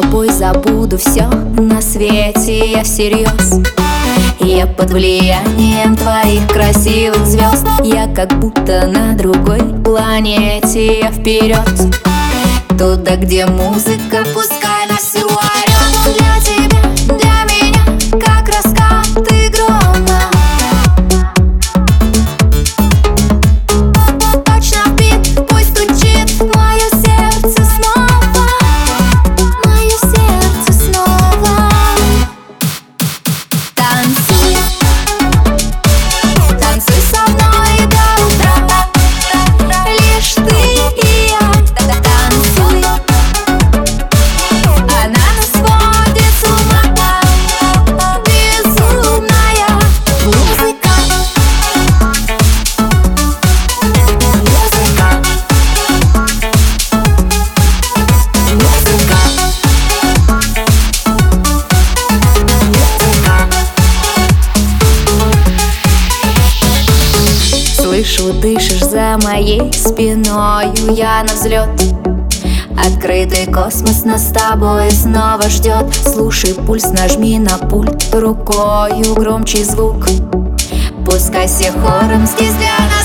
тобой забуду все на свете, я всерьез. Я под влиянием твоих красивых звезд Я как будто на другой планете, я вперед Туда, где музыка пускай Слышу, дышишь за моей спиною. Я на взлет. Открытый космос нас с тобой снова ждет. Слушай пульс, нажми на пульт рукою. Громче звук. Пускай все хором здесь для